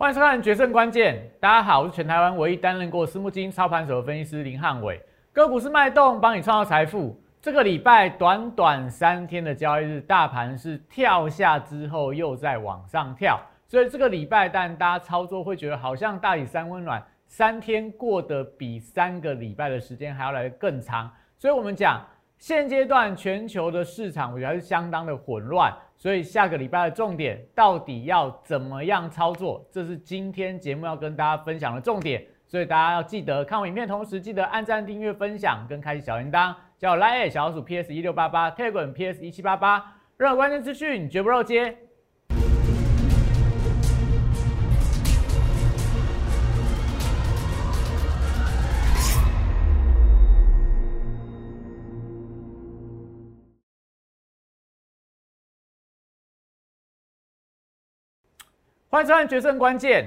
欢迎收看《决胜关键》。大家好，我是全台湾唯一担任过私募基金操盘手的分析师林汉伟。个股是脉动，帮你创造财富。这个礼拜短短三天的交易日，大盘是跳下之后又在往上跳，所以这个礼拜，但大家操作会觉得好像大理三温暖，三天过得比三个礼拜的时间还要来得更长。所以我们讲，现阶段全球的市场，我觉得还是相当的混乱。所以下个礼拜的重点到底要怎么样操作？这是今天节目要跟大家分享的重点。所以大家要记得看我影片，同时记得按赞、订阅、分享跟开启小铃铛。叫 Line 小老鼠 PS 一六八八，Telegram PS 一七八八，任何关键资讯绝不漏接。欢迎收看《决胜关键》。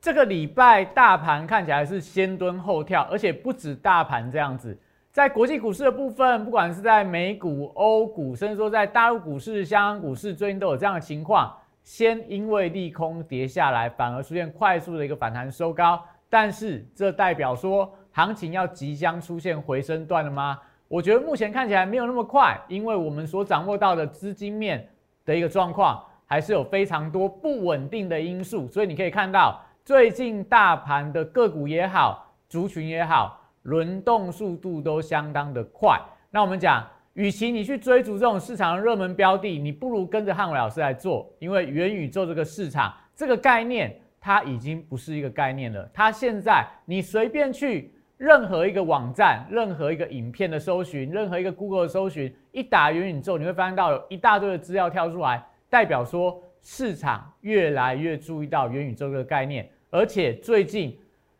这个礼拜大盘看起来是先蹲后跳，而且不止大盘这样子，在国际股市的部分，不管是在美股、欧股，甚至说在大陆股市、香港股市，最近都有这样的情况：先因为利空跌下来，反而出现快速的一个反弹收高。但是这代表说行情要即将出现回升段了吗？我觉得目前看起来没有那么快，因为我们所掌握到的资金面的一个状况。还是有非常多不稳定的因素，所以你可以看到最近大盘的个股也好，族群也好，轮动速度都相当的快。那我们讲，与其你去追逐这种市场的热门标的，你不如跟着汉伟老师来做，因为元宇宙这个市场这个概念，它已经不是一个概念了。它现在你随便去任何一个网站、任何一个影片的搜寻、任何一个 Google 的搜寻，一打元宇宙，你会发现到有一大堆的资料跳出来。代表说市场越来越注意到元宇宙这个概念，而且最近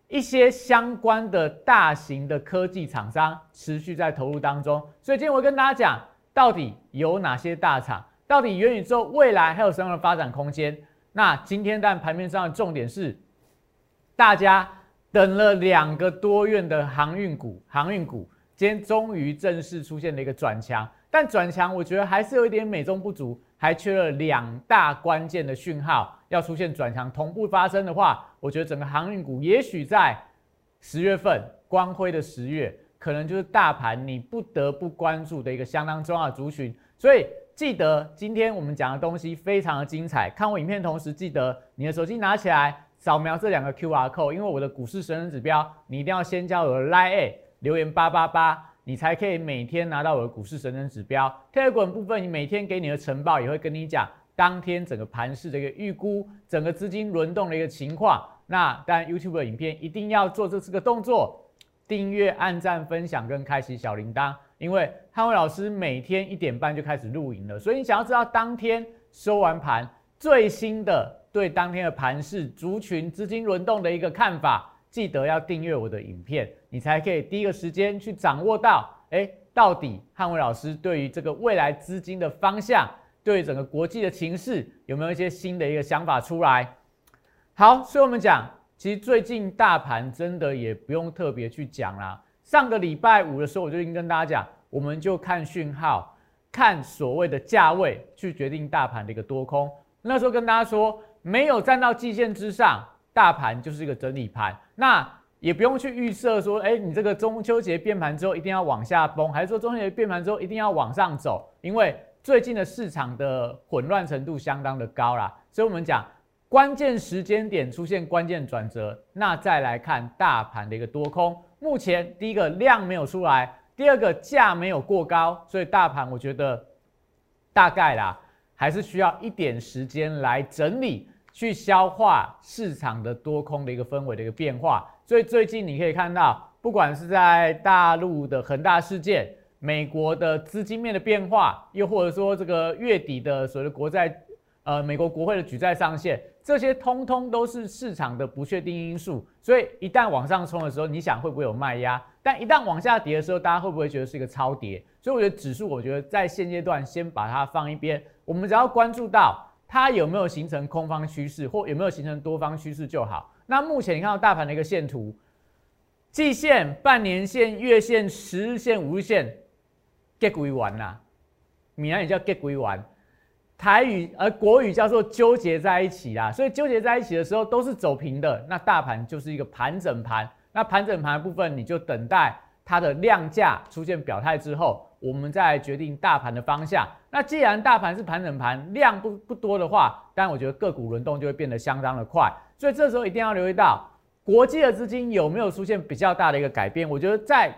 一些相关的大型的科技厂商持续在投入当中。所以今天我跟大家讲，到底有哪些大厂，到底元宇宙未来还有什么样的发展空间？那今天在盘面上的重点是，大家等了两个多月的航运股，航运股今天终于正式出现了一个转强，但转强我觉得还是有一点美中不足。还缺了两大关键的讯号，要出现转强同步发生的话，我觉得整个航运股也许在十月份光辉的十月，可能就是大盘你不得不关注的一个相当重要的族群。所以记得今天我们讲的东西非常的精彩，看我影片同时记得你的手机拿起来扫描这两个 Q R code，因为我的股市神人指标，你一定要先加我的 Line 留言八八八。你才可以每天拿到我的股市神人指标。Telegram 部分，你每天给你的晨报也会跟你讲当天整个盘市的一个预估，整个资金轮动的一个情况。那当然，YouTube 的影片一定要做这四个动作：订阅、按赞、分享跟开启小铃铛。因为汉伟老师每天一点半就开始录影了，所以你想要知道当天收完盘最新的对当天的盘市、族群、资金轮动的一个看法。记得要订阅我的影片，你才可以第一个时间去掌握到，哎，到底汉伟老师对于这个未来资金的方向，对于整个国际的情势有没有一些新的一个想法出来？好，所以我们讲，其实最近大盘真的也不用特别去讲啦。上个礼拜五的时候，我就已经跟大家讲，我们就看讯号，看所谓的价位去决定大盘的一个多空。那时候跟大家说，没有站到季线之上。大盘就是一个整理盘，那也不用去预设说，哎，你这个中秋节变盘之后一定要往下崩，还是说中秋节变盘之后一定要往上走？因为最近的市场的混乱程度相当的高啦，所以我们讲关键时间点出现关键转折，那再来看大盘的一个多空。目前第一个量没有出来，第二个价没有过高，所以大盘我觉得大概啦，还是需要一点时间来整理。去消化市场的多空的一个氛围的一个变化，所以最近你可以看到，不管是在大陆的恒大事件、美国的资金面的变化，又或者说这个月底的所谓的国债，呃，美国国会的举债上限，这些通通都是市场的不确定因素。所以一旦往上冲的时候，你想会不会有卖压？但一旦往下跌的时候，大家会不会觉得是一个超跌？所以我觉得指数，我觉得在现阶段先把它放一边，我们只要关注到。它有没有形成空方趋势，或有没有形成多方趋势就好。那目前你看到大盘的一个线图，季线、半年线、月线、十日线、五日线，get 归完啦，米兰也叫 get 归完。台语而国语叫做纠结在一起啦，所以纠结在一起的时候都是走平的，那大盘就是一个盘整盘。那盘整盘的部分，你就等待它的量价出现表态之后，我们再决定大盘的方向。那既然大盘是盘整盘，量不不多的话，当然我觉得个股轮动就会变得相当的快。所以这时候一定要留意到国际的资金有没有出现比较大的一个改变。我觉得在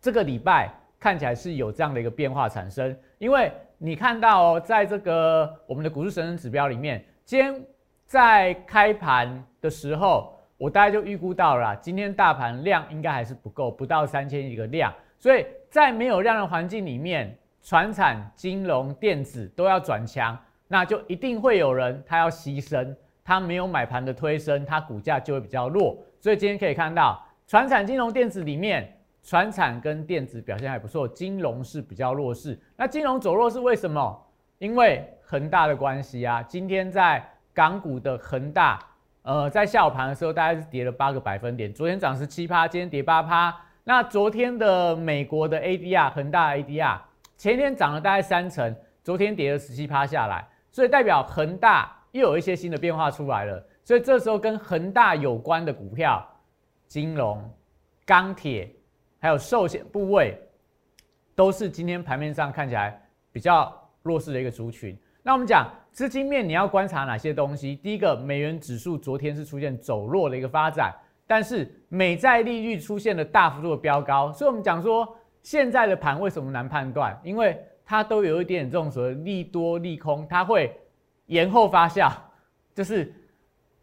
这个礼拜看起来是有这样的一个变化产生，因为你看到哦，在这个我们的股市神人指标里面，今天在开盘的时候。我大概就预估到了，今天大盘量应该还是不够，不到三千亿个量，所以在没有量的环境里面，船产、金融、电子都要转强，那就一定会有人他要牺牲，他没有买盘的推升，他股价就会比较弱。所以今天可以看到，船产、金融、电子里面，船产跟电子表现还不错，金融是比较弱势。那金融走弱是为什么？因为恒大的关系啊，今天在港股的恒大。呃，在下午盘的时候，大概是跌了八个百分点。昨天涨十七趴，今天跌八趴。那昨天的美国的 ADR 恒大 ADR 前天涨了大概三成，昨天跌了十七趴下来，所以代表恒大又有一些新的变化出来了。所以这时候跟恒大有关的股票，金融、钢铁还有寿险部位，都是今天盘面上看起来比较弱势的一个族群。那我们讲。资金面你要观察哪些东西？第一个，美元指数昨天是出现走弱的一个发展，但是美债利率出现了大幅度的飙高，所以我们讲说现在的盘为什么难判断？因为它都有一点这种所谓利多利空，它会延后发酵，就是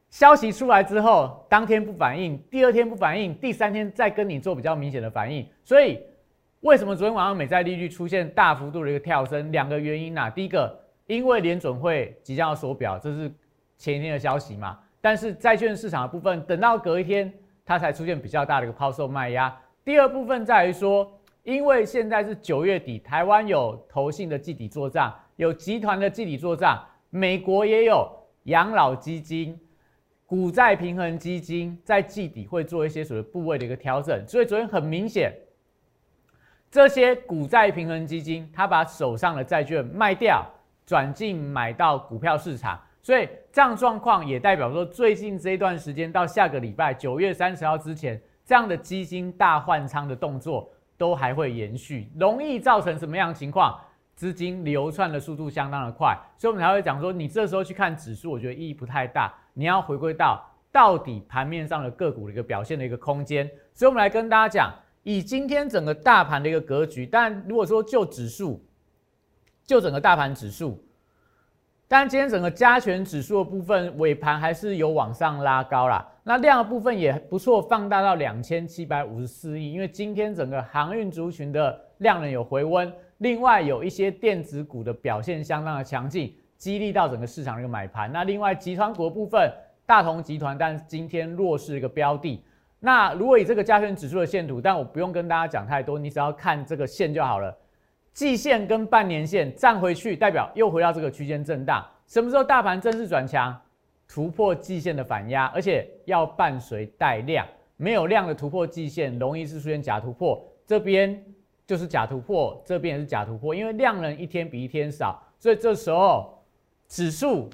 消息出来之后，当天不反应，第二天不反应，第三天再跟你做比较明显的反应。所以为什么昨天晚上美债利率出现大幅度的一个跳升？两个原因呐，第一个。因为联准会即将要缩表，这是前一天的消息嘛？但是债券市场的部分，等到隔一天，它才出现比较大的一个抛售卖压。第二部分在于说，因为现在是九月底，台湾有投信的季底做账，有集团的季底做账，美国也有养老基金、股债平衡基金在季底会做一些所谓部位的一个调整，所以昨天很明显，这些股债平衡基金，它把手上的债券卖掉。转进买到股票市场，所以这样状况也代表说，最近这一段时间到下个礼拜九月三十号之前，这样的基金大换仓的动作都还会延续，容易造成什么样的情况？资金流窜的速度相当的快，所以我们才会讲说，你这时候去看指数，我觉得意义不太大，你要回归到到底盘面上的个股的一个表现的一个空间。所以，我们来跟大家讲，以今天整个大盘的一个格局，但如果说就指数。就整个大盘指数，但今天整个加权指数的部分尾盘还是有往上拉高啦。那量的部分也不错，放大到两千七百五十四亿。因为今天整个航运族群的量能有回温，另外有一些电子股的表现相当的强劲，激励到整个市场的一个买盘。那另外集团股的部分，大同集团，但今天弱势一个标的。那如果以这个加权指数的线图，但我不用跟大家讲太多，你只要看这个线就好了。季线跟半年线站回去，代表又回到这个区间震荡。什么时候大盘正式转强，突破季线的反压，而且要伴随带量，没有量的突破季线，容易是出现假突破。这边就是假突破，这边也是假突破，因为量能一天比一天少，所以这时候指数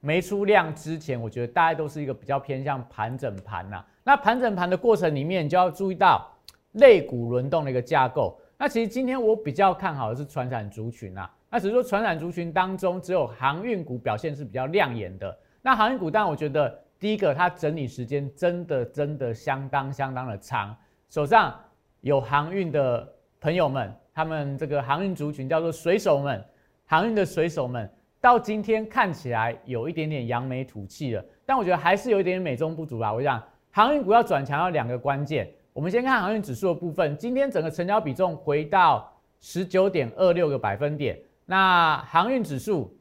没出量之前，我觉得大家都是一个比较偏向盘整盘呐。那盘整盘的过程里面，就要注意到类股轮动的一个架构。那其实今天我比较看好的是船产族群啊，那只是说船产族群当中只有航运股表现是比较亮眼的。那航运股，但我觉得第一个它整理时间真的真的相当相当的长，手上有航运的朋友们，他们这个航运族群叫做水手们，航运的水手们到今天看起来有一点点扬眉吐气了，但我觉得还是有一点点美中不足吧。我想航运股要转强，要两个关键。我们先看航运指数的部分，今天整个成交比重回到十九点二六个百分点。那航运指数，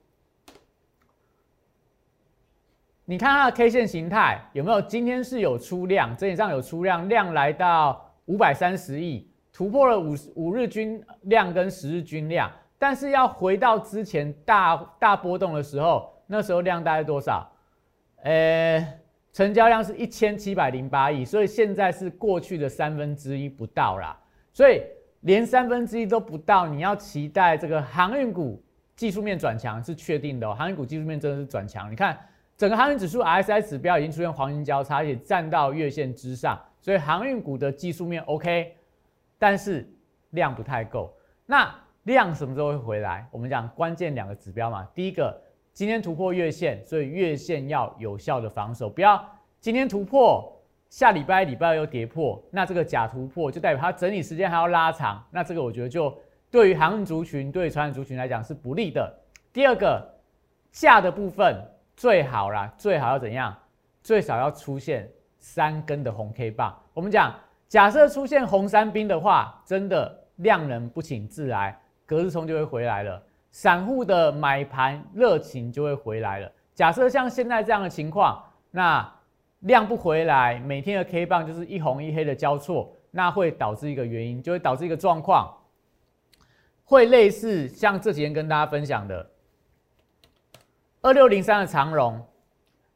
你看它的 K 线形态有没有？今天是有出量，整体上有出量，量来到五百三十亿，突破了五五日均量跟十日均量。但是要回到之前大大波动的时候，那时候量大概多少？呃。成交量是一千七百零八亿，所以现在是过去的三分之一不到啦，所以连三分之一都不到，你要期待这个航运股技术面转强是确定的，航运股技术面真的是转强。你看整个航运指数 RSI 指标已经出现黄金交叉，也站到月线之上，所以航运股的技术面 OK，但是量不太够。那量什么时候会回来？我们讲关键两个指标嘛，第一个今天突破月线，所以月线要有效的防守，不要今天突破，下礼拜礼拜又跌破，那这个假突破就代表它整理时间还要拉长，那这个我觉得就。对于航运族群、对传统族群来讲是不利的。第二个，价的部分最好啦，最好要怎样？最少要出现三根的红 K 棒。我们讲，假设出现红三兵的话，真的量能不请自来，隔日冲就会回来了，散户的买盘热情就会回来了。假设像现在这样的情况，那量不回来，每天的 K 棒就是一红一黑的交错，那会导致一个原因，就会导致一个状况。会类似像这几天跟大家分享的二六零三的长荣，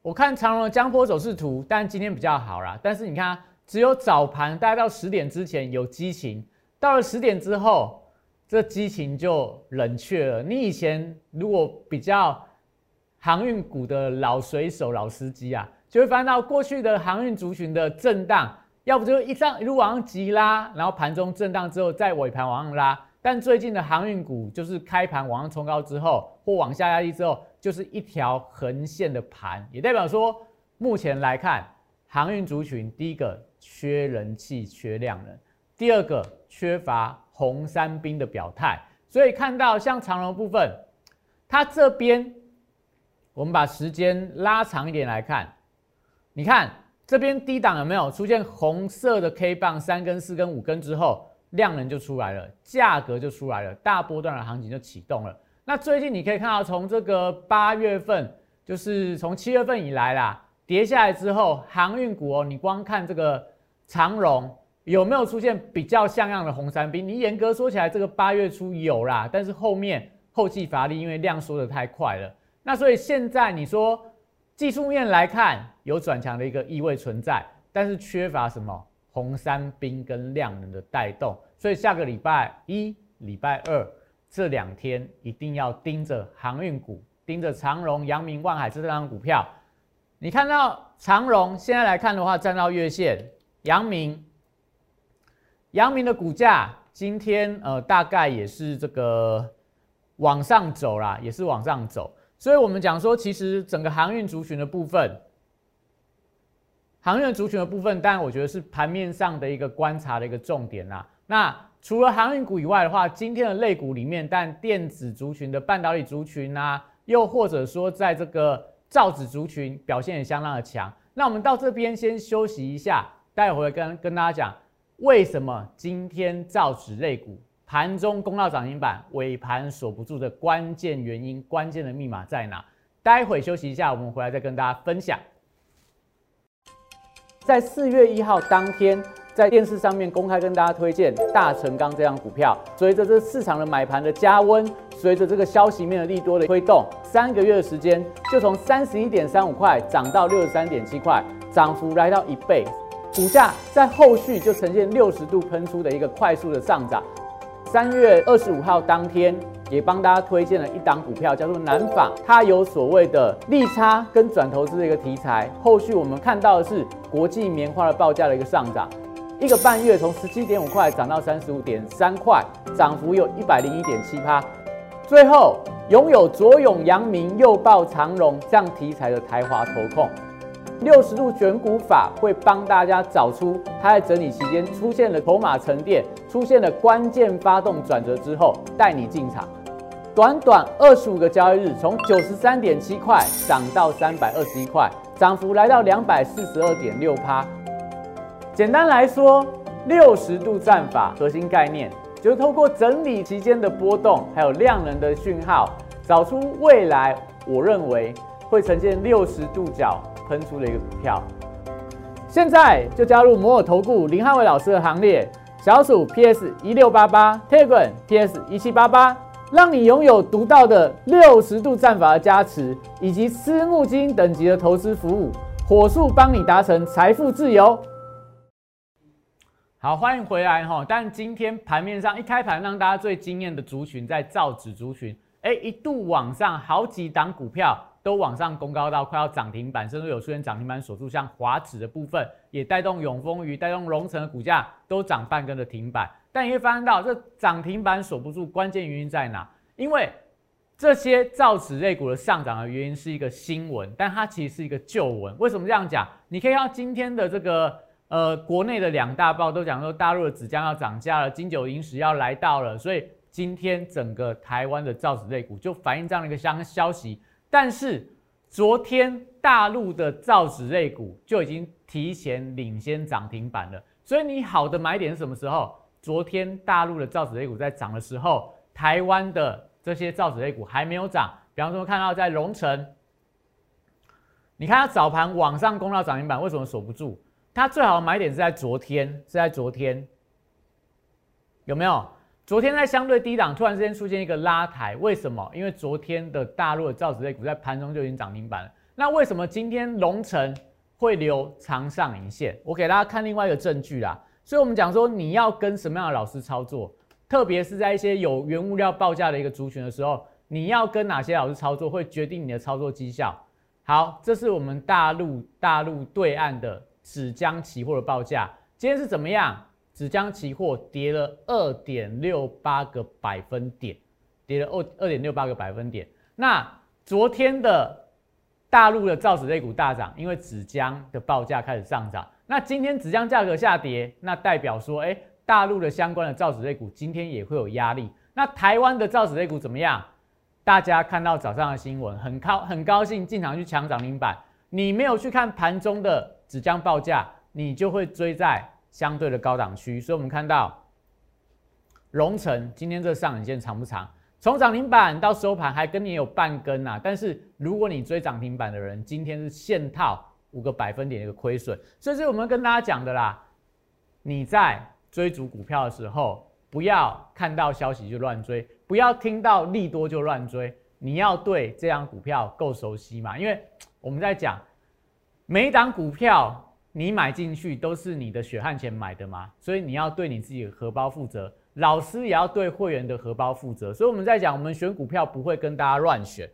我看长荣的江波走势图，但今天比较好啦。但是你看，只有早盘大概到十点之前有激情，到了十点之后，这激情就冷却了。你以前如果比较航运股的老水手、老司机啊，就会发现到过去的航运族群的震荡，要不就一上一路往上急拉，然后盘中震荡之后再尾盘往上拉。但最近的航运股就是开盘往上冲高之后，或往下压低之后，就是一条横线的盘，也代表说，目前来看，航运族群第一个缺人气、缺量能，第二个缺乏红三兵的表态。所以看到像长荣部分，它这边，我们把时间拉长一点来看，你看这边低档有没有出现红色的 K 棒，三根、四根、五根之后？量能就出来了，价格就出来了，大波段的行情就启动了。那最近你可以看到，从这个八月份，就是从七月份以来啦，跌下来之后，航运股哦，你光看这个长荣有没有出现比较像样的红三兵？你严格说起来，这个八月初有啦，但是后面后继乏力，因为量缩的太快了。那所以现在你说技术面来看有转强的一个意味存在，但是缺乏什么？红三兵跟量能的带动，所以下个礼拜一、礼拜二这两天一定要盯着航运股，盯着长荣、阳明、万海这三张股票。你看到长荣现在来看的话，站到月线；阳明，阳明的股价今天呃大概也是这个往上走啦，也是往上走。所以我们讲说，其实整个航运族群的部分。航运族群的部分，当然我觉得是盘面上的一个观察的一个重点啦。那除了航运股以外的话，今天的类股里面，但电子族群的半导体族群啊，又或者说在这个造纸族群表现也相当的强。那我们到这边先休息一下，待会跟跟大家讲为什么今天造纸类股盘中攻到涨停板，尾盘锁不住的关键原因、关键的密码在哪？待会休息一下，我们回来再跟大家分享。在四月一号当天，在电视上面公开跟大家推荐大成钢这张股票。随着这市场的买盘的加温，随着这个消息面的利多的推动，三个月的时间就从三十一点三五块涨到六十三点七块，涨幅来到一倍。股价在后续就呈现六十度喷出的一个快速的上涨。三月二十五号当天。也帮大家推荐了一档股票，叫做南纺，它有所谓的利差跟转投资的一个题材。后续我们看到的是国际棉花的报价的一个上涨，一个半月从十七点五块涨到三十五点三块，涨幅有一百零一点七趴。最后拥有左永阳明、右抱长荣这样题材的台华投控，六十度选股法会帮大家找出它在整理期间出现了筹码沉淀，出现了关键发动转折之后，带你进场。短短二十五个交易日，从九十三点七块涨到三百二十一块，涨幅来到两百四十二点六趴。简单来说，六十度战法核心概念就是透过整理期间的波动，还有量能的讯号，找出未来我认为会呈现六十度角喷出了一个股票。现在就加入摩尔投顾林汉伟老师的行列，小鼠 PS 一六八八，Telegram PS 一七八八。让你拥有独到的六十度战法的加持，以及私募基金等级的投资服务，火速帮你达成财富自由。好，欢迎回来哈！但今天盘面上一开盘，让大家最惊艳的族群在造纸族群，哎，一度往上好几档股票都往上攻高到快要涨停板，甚至有出现涨停板锁住，像华指的部分也带动永丰鱼、带动龙城的股价都涨半根的停板。但你会发现到这涨停板锁不住，关键原因在哪？因为这些造纸类股的上涨的原因是一个新闻，但它其实是一个旧闻。为什么这样讲？你可以看今天的这个呃国内的两大报都讲说大陆的纸浆要涨价了，金九银十要来到了，所以。今天整个台湾的造纸类股就反映这样的一个消消息，但是昨天大陆的造纸类股就已经提前领先涨停板了。所以你好的买点是什么时候？昨天大陆的造纸类股在涨的时候，台湾的这些造纸类股还没有涨。比方说看到在龙城，你看它早盘往上攻到涨停板，为什么守不住？它最好的买点是在昨天，是在昨天，有没有？昨天在相对低档突然之间出现一个拉抬，为什么？因为昨天的大陆的造纸类股在盘中就已经涨停板了。那为什么今天龙城会留长上影线？我给大家看另外一个证据啦。所以我们讲说你要跟什么样的老师操作，特别是在一些有原物料报价的一个族群的时候，你要跟哪些老师操作，会决定你的操作绩效。好，这是我们大陆大陆对岸的纸浆期货的报价，今天是怎么样？纸浆期货跌了二点六八个百分点，跌了二二点六八个百分点。那昨天的大陆的造纸类股大涨，因为纸浆的报价开始上涨。那今天纸浆价格下跌，那代表说，哎，大陆的相关的造纸类股今天也会有压力。那台湾的造纸类股怎么样？大家看到早上的新闻，很高很高兴进场去抢涨停板。你没有去看盘中的纸浆报价，你就会追在。相对的高档区，所以我们看到龙城今天这上影线长不长？从涨停板到收盘还跟你有半根啊！但是如果你追涨停板的人，今天是现套五个百分点的一个亏损。所以是我们跟大家讲的啦，你在追逐股票的时候，不要看到消息就乱追，不要听到利多就乱追，你要对这张股票够熟悉嘛？因为我们在讲每一档股票。你买进去都是你的血汗钱买的嘛，所以你要对你自己的荷包负责，老师也要对会员的荷包负责。所以我们在讲，我们选股票不会跟大家乱选。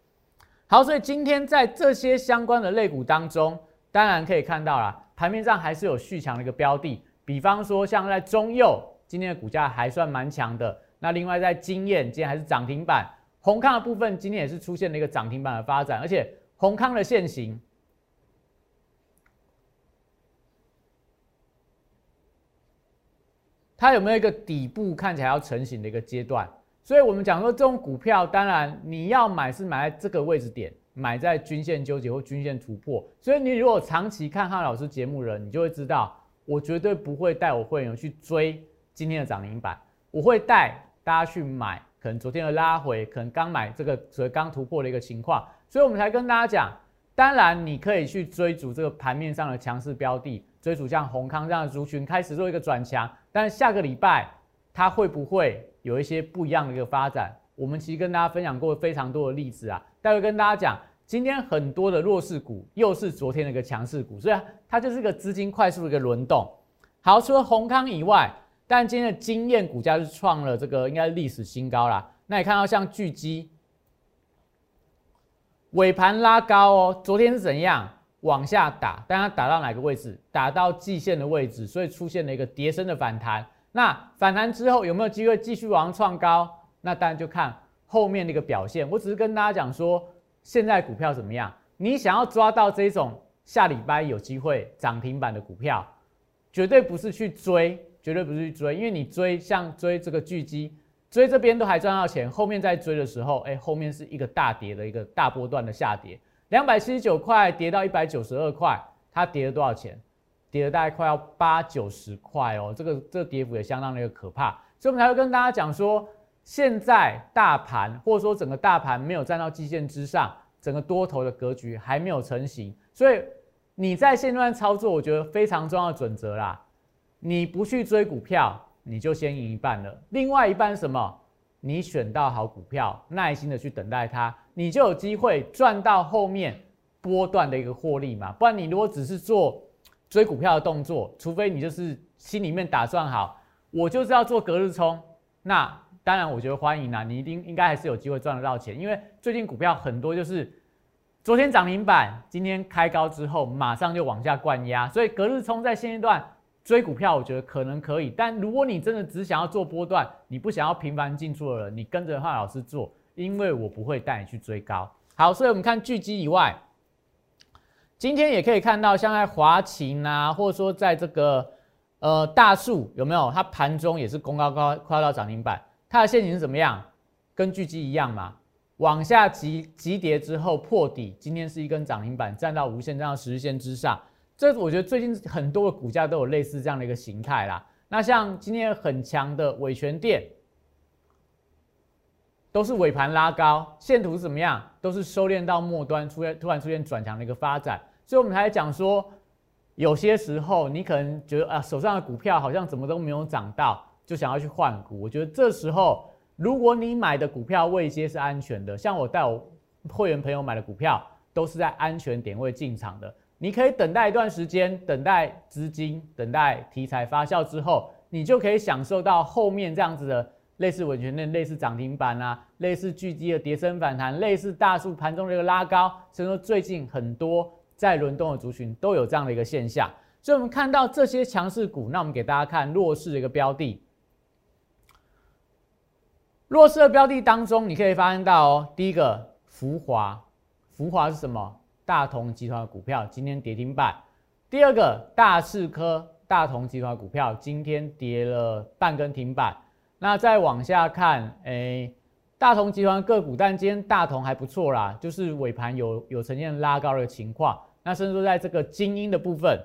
好，所以今天在这些相关的类股当中，当然可以看到啦，盘面上还是有续强的一个标的，比方说像在中佑，今天的股价还算蛮强的。那另外在金燕，今天还是涨停板，宏康的部分今天也是出现了一个涨停板的发展，而且宏康的现形。它有没有一个底部看起来要成型的一个阶段？所以我们讲说，这种股票当然你要买是买在这个位置点，买在均线纠结或均线突破。所以你如果长期看汉老师节目人，你就会知道，我绝对不会带我会员去追今天的涨停板，我会带大家去买可能昨天的拉回，可能刚买这个所以刚突破的一个情况。所以我们才跟大家讲，当然你可以去追逐这个盘面上的强势标的。追逐像宏康这样的族群开始做一个转强，但下个礼拜它会不会有一些不一样的一个发展？我们其实跟大家分享过非常多的例子啊。待会跟大家讲，今天很多的弱势股又是昨天的一个强势股，所以它就是一个资金快速的一个轮动。好，除了宏康以外，但今天的经验股价是创了这个应该历史新高啦。那你看到像巨基尾盘拉高哦，昨天是怎样？往下打，但它打到哪个位置？打到季线的位置，所以出现了一个叠升的反弹。那反弹之后有没有机会继续往上创高？那当然就看后面的一个表现。我只是跟大家讲说，现在股票怎么样？你想要抓到这种下礼拜有机会涨停板的股票，绝对不是去追，绝对不是去追，因为你追像追这个巨基，追这边都还赚到钱，后面再追的时候，哎，后面是一个大跌的一个大波段的下跌。两百七十九块跌到一百九十二块，它跌了多少钱？跌了大概快要八九十块哦，这个这个跌幅也相当的一个可怕，所以我们才会跟大家讲说，现在大盘或者说整个大盘没有站到基线之上，整个多头的格局还没有成型，所以你在现段操作，我觉得非常重要的准则啦，你不去追股票，你就先赢一半了，另外一半什么？你选到好股票，耐心的去等待它，你就有机会赚到后面波段的一个获利嘛。不然你如果只是做追股票的动作，除非你就是心里面打算好，我就是要做隔日冲，那当然我觉得欢迎啦，你一定应该还是有机会赚得到钱，因为最近股票很多就是昨天涨停板，今天开高之后马上就往下灌压，所以隔日冲在现阶段追股票，我觉得可能可以。但如果你真的只想要做波段，你不想要频繁进出的人，你跟着华老师做，因为我不会带你去追高。好，所以我们看巨基以外，今天也可以看到像在华勤啊，或者说在这个呃大树有没有？它盘中也是攻高高，快到涨停板。它的陷阱是怎么样？跟巨基一样嘛，往下急急跌之后破底，今天是一根涨停板，站到无限站到十日线之上。这我觉得最近很多的股价都有类似这样的一个形态啦。那像今天很强的伟权电，都是尾盘拉高，线图是怎么样？都是收敛到末端，出现突然出现转强的一个发展。所以我们才讲说，有些时候你可能觉得啊，手上的股票好像怎么都没有涨到。就想要去换股，我觉得这时候如果你买的股票位阶是安全的，像我带我会员朋友买的股票都是在安全点位进场的，你可以等待一段时间，等待资金，等待题材发酵之后，你就可以享受到后面这样子的类似稳全链、类似涨停板啊、类似巨基的跌升反弹、类似大树盘中的一个拉高，所以说最近很多在轮动的族群都有这样的一个现象，所以我们看到这些强势股，那我们给大家看弱势的一个标的。弱势的标的当中，你可以发现到哦，第一个福华，福华是什么？大同集团的股票今天跌停板。第二个大士科，大同集团股票今天跌了半根停板。那再往下看，哎，大同集团个股，但今天大同还不错啦，就是尾盘有有呈现拉高的情况。那甚至说在这个精英的部分。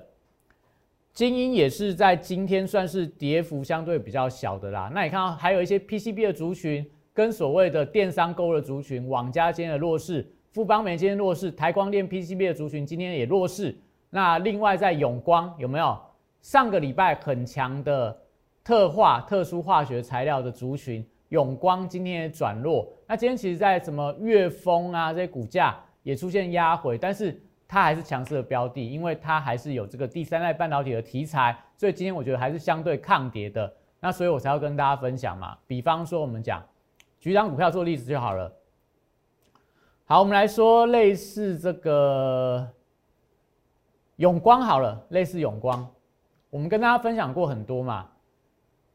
精英也是在今天算是跌幅相对比较小的啦。那你看到还有一些 PCB 的族群，跟所谓的电商购物的族群，网家今天的弱势，富邦美今天弱势，台光电 PCB 的族群今天也弱势。那另外在永光有没有上个礼拜很强的特化特殊化学材料的族群，永光今天也转弱。那今天其实在什么粤丰啊这些股价也出现压回，但是。它还是强势的标的，因为它还是有这个第三代半导体的题材，所以今天我觉得还是相对抗跌的。那所以我才要跟大家分享嘛。比方说，我们讲举一张股票做例子就好了。好，我们来说类似这个永光好了，类似永光，我们跟大家分享过很多嘛。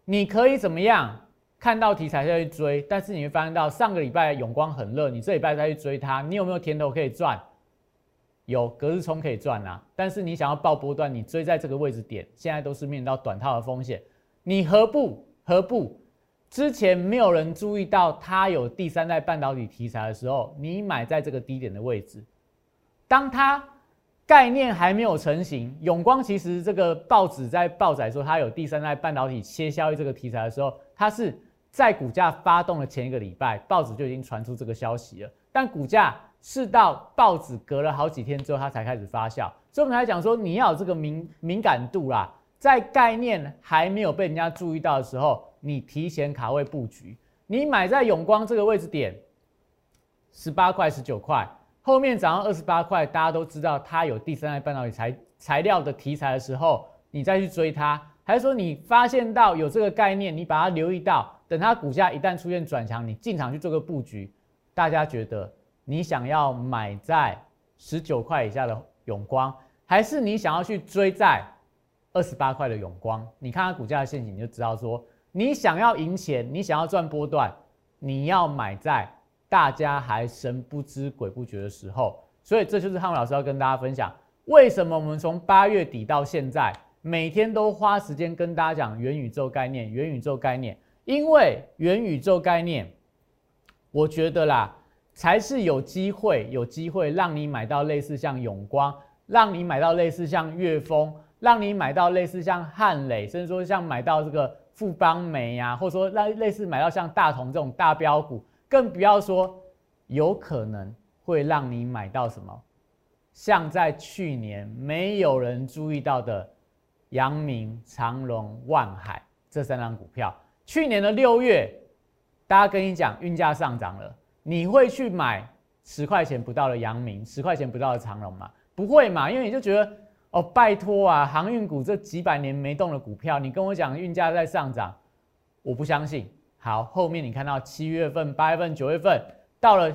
你可以怎么样看到题材再去追，但是你会发现到上个礼拜永光很热，你这礼拜再去追它，你有没有甜头可以赚？有隔日冲可以赚啊，但是你想要报波段，你追在这个位置点，现在都是面临到短套的风险，你何不何不？之前没有人注意到它有第三代半导体题材的时候，你买在这个低点的位置，当它概念还没有成型，永光其实这个报纸在报载说它有第三代半导体切削这个题材的时候，它是在股价发动的前一个礼拜，报纸就已经传出这个消息了，但股价。是到报纸隔了好几天之后，它才开始发酵。所以我们才讲说，你要有这个敏敏感度啦，在概念还没有被人家注意到的时候，你提前卡位布局。你买在永光这个位置点，十八块、十九块，后面涨到二十八块，大家都知道它有第三代半导体材材料的题材的时候，你再去追它，还是说你发现到有这个概念，你把它留意到，等它股价一旦出现转强，你进场去做个布局，大家觉得？你想要买在十九块以下的永光，还是你想要去追在二十八块的永光？你看它股价的陷阱，你就知道说，你想要赢钱，你想要赚波段，你要买在大家还神不知鬼不觉的时候。所以这就是汉文老师要跟大家分享，为什么我们从八月底到现在，每天都花时间跟大家讲元宇宙概念，元宇宙概念，因为元宇宙概念，我觉得啦。才是有机会，有机会让你买到类似像永光，让你买到类似像粤丰，让你买到类似像汉磊，甚至说像买到这个富邦煤呀，或者说类类似买到像大同这种大标股，更不要说有可能会让你买到什么，像在去年没有人注意到的阳明、长隆、万海这三张股票，去年的六月，大家跟你讲运价上涨了。你会去买十块钱不到的阳明，十块钱不到的长隆吗？不会嘛，因为你就觉得哦，拜托啊，航运股这几百年没动的股票，你跟我讲运价在上涨，我不相信，好，后面你看到七月份、八月份、九月份，到了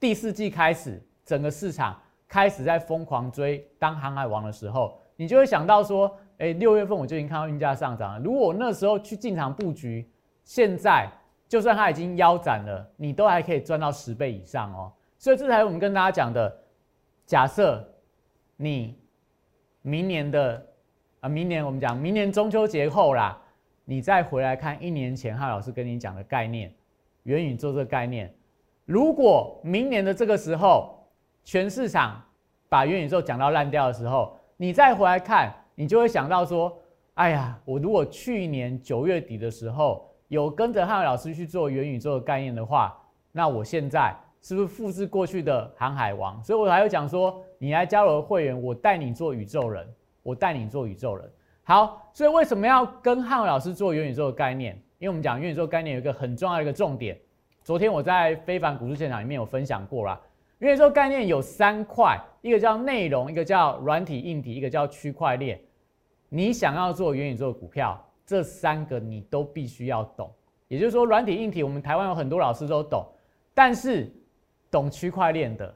第四季开始，整个市场开始在疯狂追当航海王的时候，你就会想到说，哎，六月份我就已经看到运价上涨了。如果我那时候去进场布局，现在就算它已经腰斩了，你都还可以赚到十倍以上哦。所以这才是我们跟大家讲的，假设你明年的啊，明年我们讲明年中秋节后啦。你再回来看一年前汉老师跟你讲的概念，元宇宙这个概念，如果明年的这个时候，全市场把元宇宙讲到烂掉的时候，你再回来看，你就会想到说，哎呀，我如果去年九月底的时候有跟着汉老师去做元宇宙的概念的话，那我现在是不是复制过去的航海王？所以我还会讲说，你来加入会员，我带你做宇宙人，我带你做宇宙人。好，所以为什么要跟汉伟老师做元宇宙的概念？因为我们讲元宇宙概念有一个很重要的一个重点。昨天我在非凡股市现场里面有分享过啦。元宇宙概念有三块，一个叫内容，一个叫软体硬体，一个叫区块链。你想要做元宇宙的股票，这三个你都必须要懂。也就是说，软体硬体我们台湾有很多老师都懂，但是懂区块链的，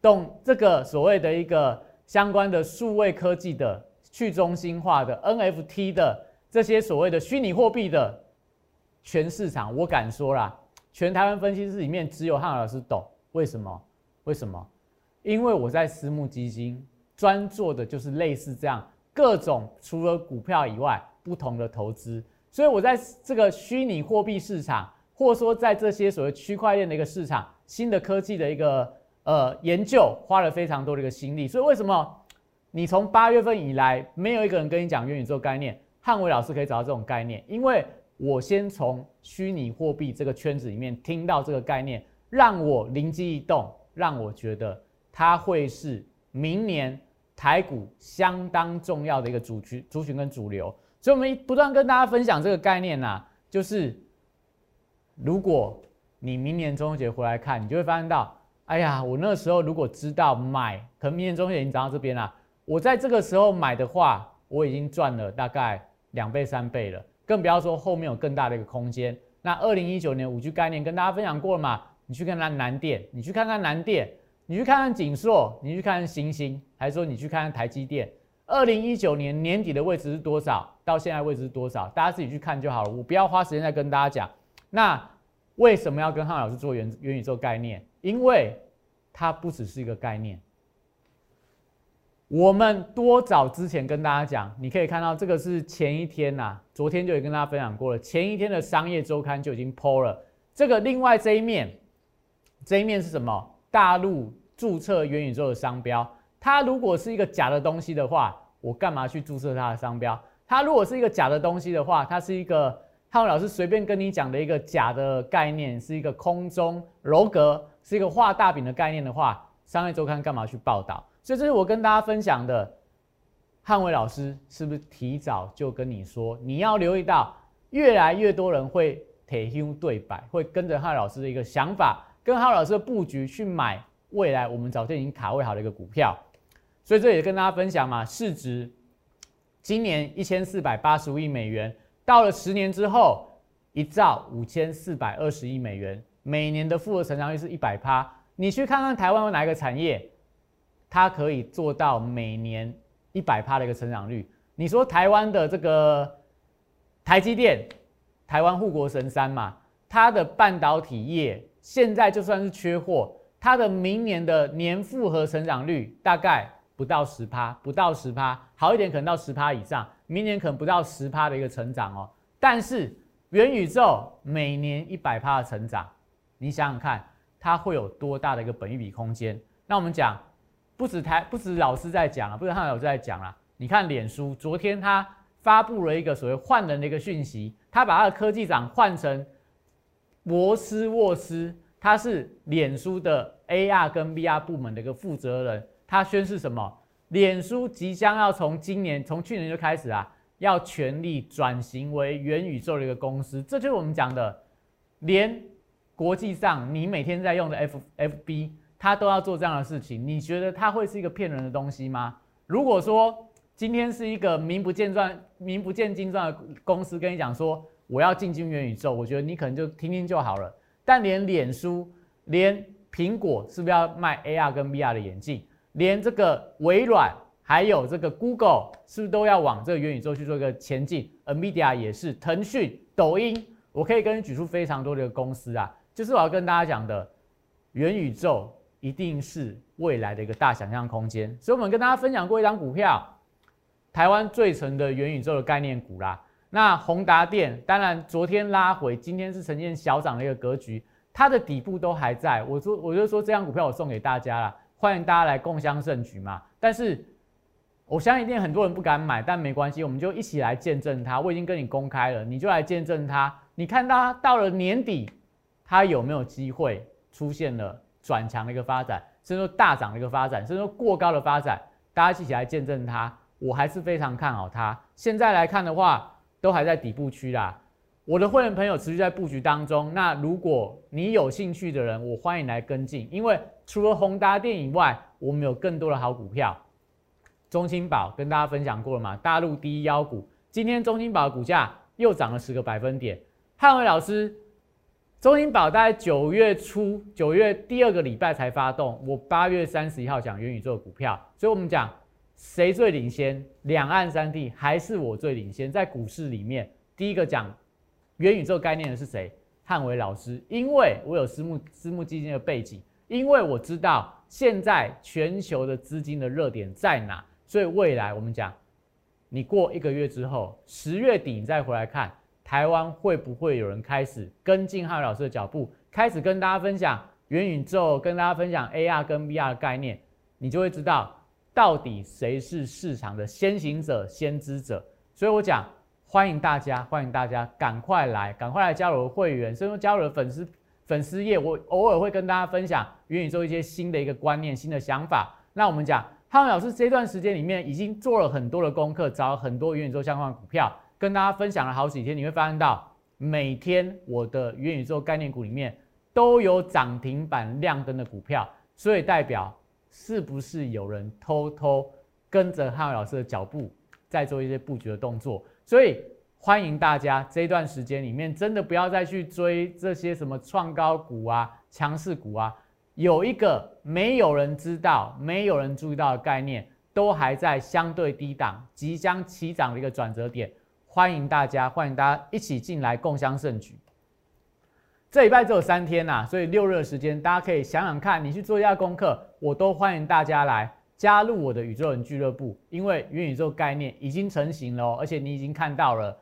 懂这个所谓的一个相关的数位科技的。去中心化的 NFT 的这些所谓的虚拟货币的全市场，我敢说啦，全台湾分析师里面只有汉老师懂。为什么？为什么？因为我在私募基金专做的就是类似这样各种除了股票以外不同的投资，所以我在这个虚拟货币市场，或说在这些所谓区块链的一个市场、新的科技的一个呃研究，花了非常多的一个心力。所以为什么？你从八月份以来，没有一个人跟你讲元宇宙概念。汉伟老师可以找到这种概念，因为我先从虚拟货币这个圈子里面听到这个概念，让我灵机一动，让我觉得它会是明年台股相当重要的一个主群、族群跟主流。所以，我们不断跟大家分享这个概念呐，就是如果你明年中秋节回来看，你就会发现到，哎呀，我那时候如果知道买，可能明年中秋节已经涨到这边了。我在这个时候买的话，我已经赚了大概两倍三倍了，更不要说后面有更大的一个空间。那二零一九年五 G 概念跟大家分享过了嘛？你去看看南电，你去看看南电，你去看看景硕，你去看看星星，还是说你去看看台积电？二零一九年年底的位置是多少？到现在位置是多少？大家自己去看就好了，我不要花时间再跟大家讲。那为什么要跟汉老师做元元宇宙概念？因为它不只是一个概念。我们多早之前跟大家讲，你可以看到这个是前一天呐，昨天就已经跟大家分享过了。前一天的商业周刊就已经 PO 了这个。另外这一面，这一面是什么？大陆注册元宇宙的商标。它如果是一个假的东西的话，我干嘛去注册它的商标？它如果是一个假的东西的话，它是一个汉文老师随便跟你讲的一个假的概念，是一个空中楼阁，是一个画大饼的概念的话，商业周刊干嘛去报道？所以这是我跟大家分享的，汉伟老师是不是提早就跟你说，你要留意到越来越多人会铁胸对白，会跟着汉老师的一个想法，跟汉老师的布局去买未来我们早就已经卡位好的一个股票。所以这也跟大家分享嘛，市值今年一千四百八十五亿美元，到了十年之后一兆五千四百二十亿美元，每年的复合成长率是一百趴。你去看看台湾有哪一个产业？它可以做到每年一百趴的一个成长率。你说台湾的这个台积电，台湾护国神山嘛，它的半导体业现在就算是缺货，它的明年的年复合成长率大概不到十趴，不到十趴，好一点可能到十趴以上，明年可能不到十趴的一个成长哦。但是元宇宙每年一百趴的成长，你想想看，它会有多大的一个本益比空间？那我们讲。不止台，不止老师在讲啊，不止汉老师在讲啦。你看脸书，昨天他发布了一个所谓换人的一个讯息，他把他的科技长换成博斯沃斯，他是脸书的 AR 跟 VR 部门的一个负责人。他宣示什么？脸书即将要从今年，从去年就开始啊，要全力转型为元宇宙的一个公司。这就是我们讲的，连国际上你每天在用的 F FB。他都要做这样的事情，你觉得他会是一个骗人的东西吗？如果说今天是一个名不见传、名不见经传的公司跟你讲说，我要进军元宇宙，我觉得你可能就听听就好了。但连脸书、连苹果是不是要卖 AR 跟 VR 的眼镜？连这个微软还有这个 Google 是不是都要往这个元宇宙去做一个前进？NVIDIA 也是，腾讯、抖音，我可以跟你举出非常多的公司啊。就是我要跟大家讲的，元宇宙一定是未来的一个大想象空间。所以我们跟大家分享过一张股票，台湾最成的元宇宙的概念股啦。那宏达电当然昨天拉回，今天是呈现小涨的一个格局，它的底部都还在。我说我就说这张股票我送给大家了，欢迎大家来共襄盛举嘛。但是我相信一定很多人不敢买，但没关系，我们就一起来见证它。我已经跟你公开了，你就来见证它。你看它到了年底。它有没有机会出现了转强的一个发展，甚至说大涨的一个发展，甚至说过高的发展？大家一起来见证它，我还是非常看好它。现在来看的话，都还在底部区啦。我的会员朋友持续在布局当中。那如果你有兴趣的人，我欢迎来跟进，因为除了宏达电以外，我们有更多的好股票。中青宝跟大家分享过了嘛？大陆第一妖股，今天中青宝的股价又涨了十个百分点。汉伟老师。中银宝大概九月初，九月第二个礼拜才发动。我八月三十一号讲元宇宙的股票，所以我们讲谁最领先？两岸三地还是我最领先？在股市里面，第一个讲元宇宙概念的是谁？汉伟老师，因为我有私募私募基金的背景，因为我知道现在全球的资金的热点在哪，所以未来我们讲，你过一个月之后，十月底你再回来看。台湾会不会有人开始跟进汉老师的脚步，开始跟大家分享元宇宙，跟大家分享 AR 跟 VR 的概念，你就会知道到底谁是市场的先行者、先知者。所以我讲，欢迎大家，欢迎大家赶快来，赶快来加入我的会员，甚至加入粉丝粉丝页。我偶尔会跟大家分享元宇宙一些新的一个观念、新的想法。那我们讲汉老师这段时间里面已经做了很多的功课，找了很多元宇宙相关的股票。跟大家分享了好几天，你会发现到每天我的元宇宙概念股里面都有涨停板亮灯的股票，所以代表是不是有人偷偷跟着汉伟老师的脚步在做一些布局的动作？所以欢迎大家这段时间里面真的不要再去追这些什么创高股啊、强势股啊，有一个没有人知道、没有人注意到的概念，都还在相对低档、即将起涨的一个转折点。欢迎大家，欢迎大家一起进来共襄盛举。这礼拜只有三天呐，所以六日的时间，大家可以想想看，你去做一下功课，我都欢迎大家来加入我的宇宙人俱乐部，因为元宇宙概念已经成型了，而且你已经看到了。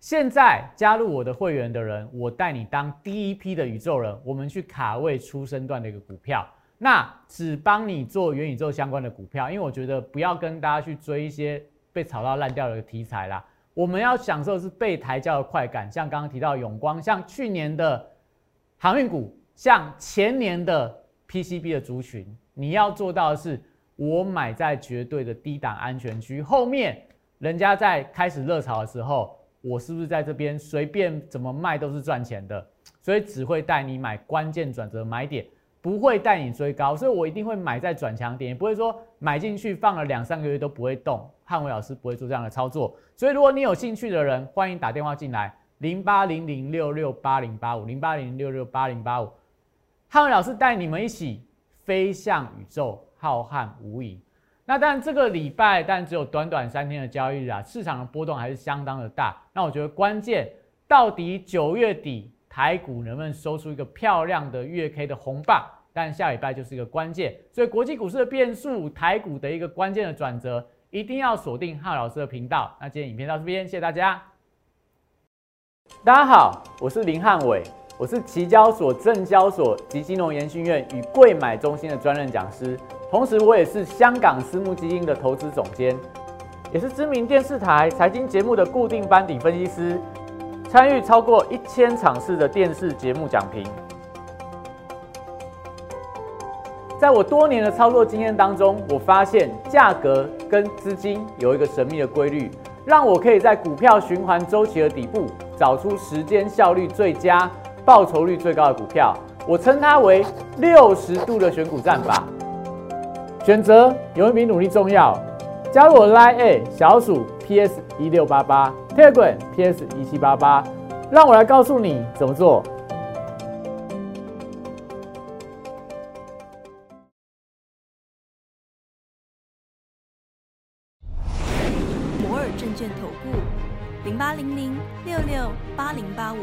现在加入我的会员的人，我带你当第一批的宇宙人，我们去卡位出生段的一个股票，那只帮你做元宇宙相关的股票，因为我觉得不要跟大家去追一些被炒到烂掉的题材啦。我们要享受的是被抬轿的快感，像刚刚提到永光，像去年的航运股，像前年的 PCB 的族群，你要做到的是，我买在绝对的低档安全区，后面人家在开始热潮的时候，我是不是在这边随便怎么卖都是赚钱的？所以只会带你买关键转折买点。不会带你追高，所以我一定会买在转强点，也不会说买进去放了两三个月都不会动。汉伟老师不会做这样的操作，所以如果你有兴趣的人，欢迎打电话进来，零八零零六六八零八五，零八零六六八零八五，汉伟老师带你们一起飞向宇宙，浩瀚无垠。那当然这个礼拜，但只有短短三天的交易日啊，市场的波动还是相当的大。那我觉得关键到底九月底。台股能不能收出一个漂亮的月 K 的红棒？但下礼拜就是一个关键，所以国际股市的变数，台股的一个关键的转折，一定要锁定汉老师的频道。那今天影片到这边，谢谢大家。大家好，我是林汉伟，我是期交所、证交所及金融研训院与贵买中心的专任讲师，同时我也是香港私募基金的投资总监，也是知名电视台财经节目的固定班底分析师。参与超过一千场次的电视节目讲评，在我多年的操作经验当中，我发现价格跟资金有一个神秘的规律，让我可以在股票循环周期的底部找出时间效率最佳、报酬率最高的股票。我称它为六十度的选股战法。选择有一比努力重要。加入我 Line A 小鼠 PS 一六八八。Telegram PS 一七八八让我来告诉你怎么做。摩尔证券投顾零八零零六六八零八五。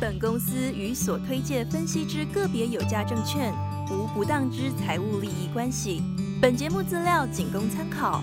本公司与所推介分析之个别有价证券无不当之财务利益关系。本节目资料仅供参考，